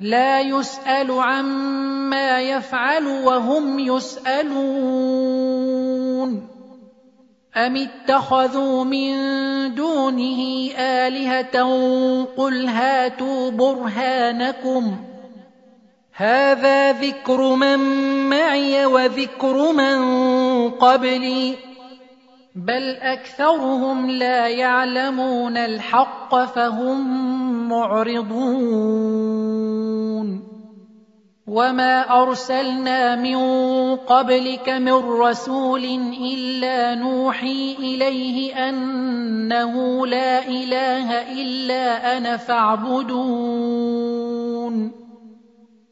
لا يسأل عما يفعل وهم يسألون. أم اتخذوا من دونه آلهة؟ قل هاتوا برهانكم. هذا ذكر من معي وذكر من قبلي. بل أكثرهم لا يعلمون الحق فهم معرضون. وما أرسلنا من قبلك من رسول إلا نوحي إليه أنه لا إله إلا أنا فاعبدون.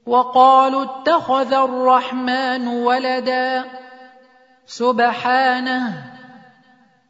وقالوا اتخذ الرحمن ولدا. سبحانه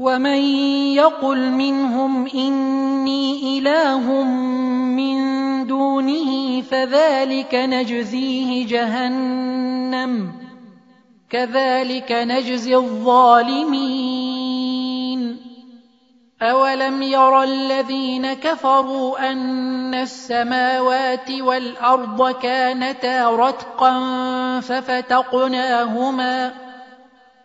ومن يقل منهم اني اله من دونه فذلك نجزيه جهنم كذلك نجزي الظالمين اولم ير الذين كفروا ان السماوات والارض كانتا رتقا ففتقناهما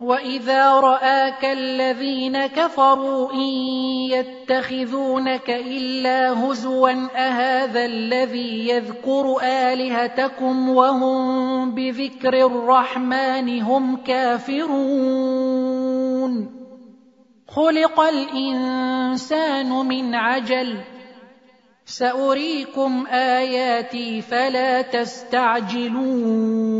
واذا راك الذين كفروا ان يتخذونك الا هزوا اهذا الذي يذكر الهتكم وهم بذكر الرحمن هم كافرون خلق الانسان من عجل ساريكم اياتي فلا تستعجلون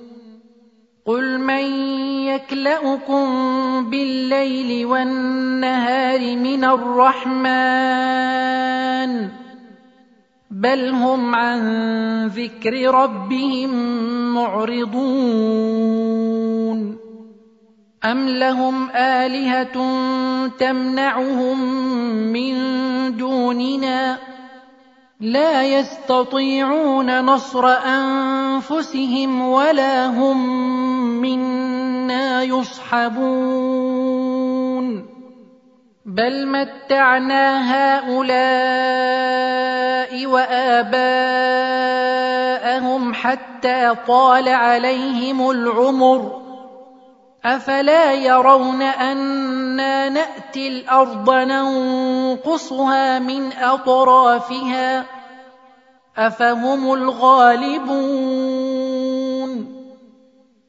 قل من يكلاكم بالليل والنهار من الرحمن بل هم عن ذكر ربهم معرضون ام لهم الهه تمنعهم من دوننا لا يستطيعون نصر أنفسهم ولا هم منا يصحبون. بل متعنا هؤلاء وآباءهم حتى طال عليهم العمر. أفلا يرون أنا نأتي الأرض ننقصها من أطرافها أفهم الغالبون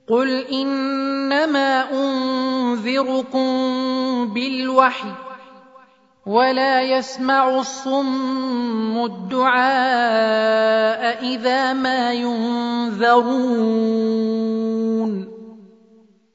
قل إنما أنذركم بالوحي ولا يسمع الصم الدعاء إذا ما ينذرون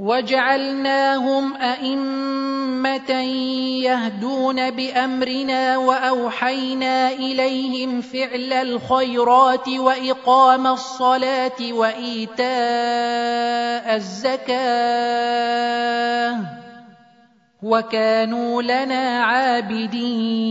وجعلناهم أئمة يهدون بأمرنا وأوحينا إليهم فعل الخيرات وإقام الصلاة وإيتاء الزكاة وكانوا لنا عابدين.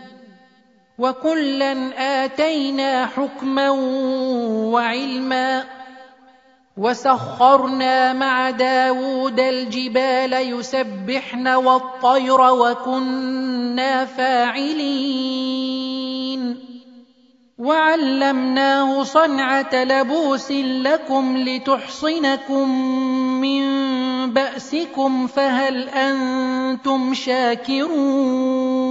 وكلا اتينا حكما وعلما وسخرنا مع داود الجبال يسبحن والطير وكنا فاعلين وعلمناه صنعه لبوس لكم لتحصنكم من باسكم فهل أنتم شاكرون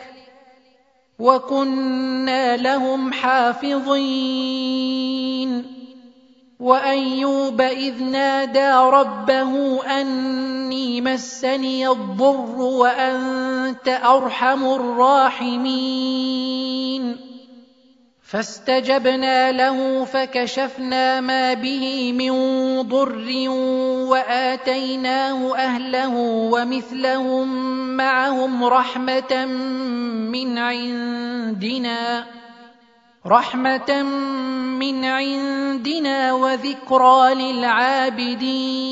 وكنا لهم حافظين. وأيوب إذ نادى ربه أني مسني الضر وأنت أرحم الراحمين. فاستجبنا له فكشفنا ما به من ضر وآتيناه أهله ومثلهم معهم رحمة من عندنا رحمة من عندنا وذكرى للعابدين.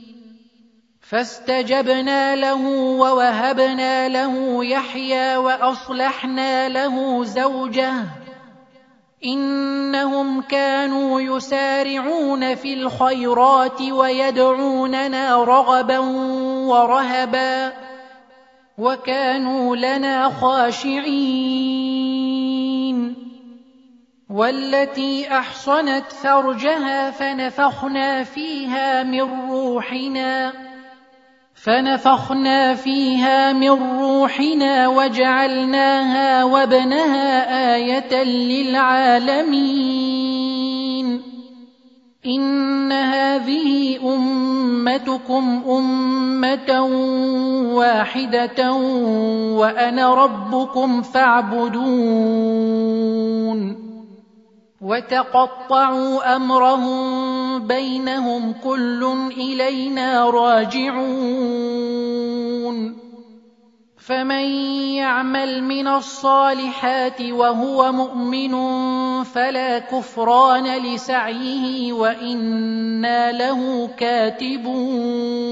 فاستجبنا له ووهبنا له يحيى وأصلحنا له زوجه. إنهم كانوا يسارعون في الخيرات ويدعوننا رغبا ورهبا وكانوا لنا خاشعين. والتي أحصنت فرجها فنفخنا فيها من روحنا. فنفخنا فيها من روحنا وجعلناها وابنها آية للعالمين. إن هذه أمتكم أمة واحدة وأنا ربكم فاعبدون. وتقطعوا أمرهم بينهم كل إلينا راجعون. فمن يعمل من الصالحات وهو مؤمن فلا كفران لسعيه وإنا له كاتبون.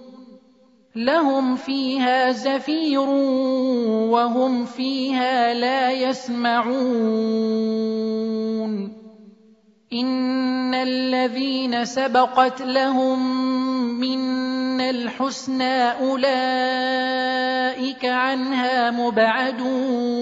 لهم فيها زفير وهم فيها لا يسمعون. إن الذين سبقت لهم منا الحسنى أولئك عنها مبعدون.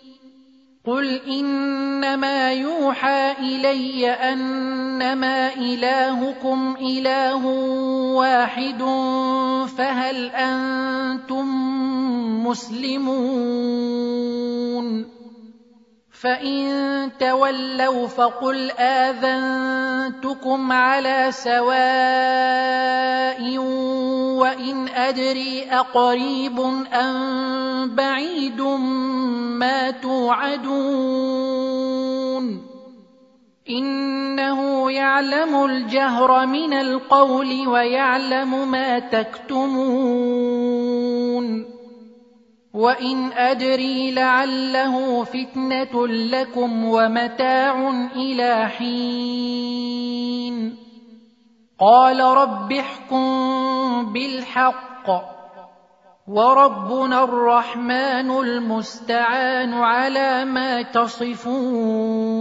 قل انما يوحى الي انما الهكم اله واحد فهل أنتم مسلمون فان تولوا فقل اذنتكم على سواء وان ادري اقريب ام بعيد ما توعدون انه يعلم الجهر من القول ويعلم ما تكتمون وان ادري لعله فتنه لكم ومتاع إلى حين قال رب احكم بالحق وربنا الرحمن المستعان على ما تصفون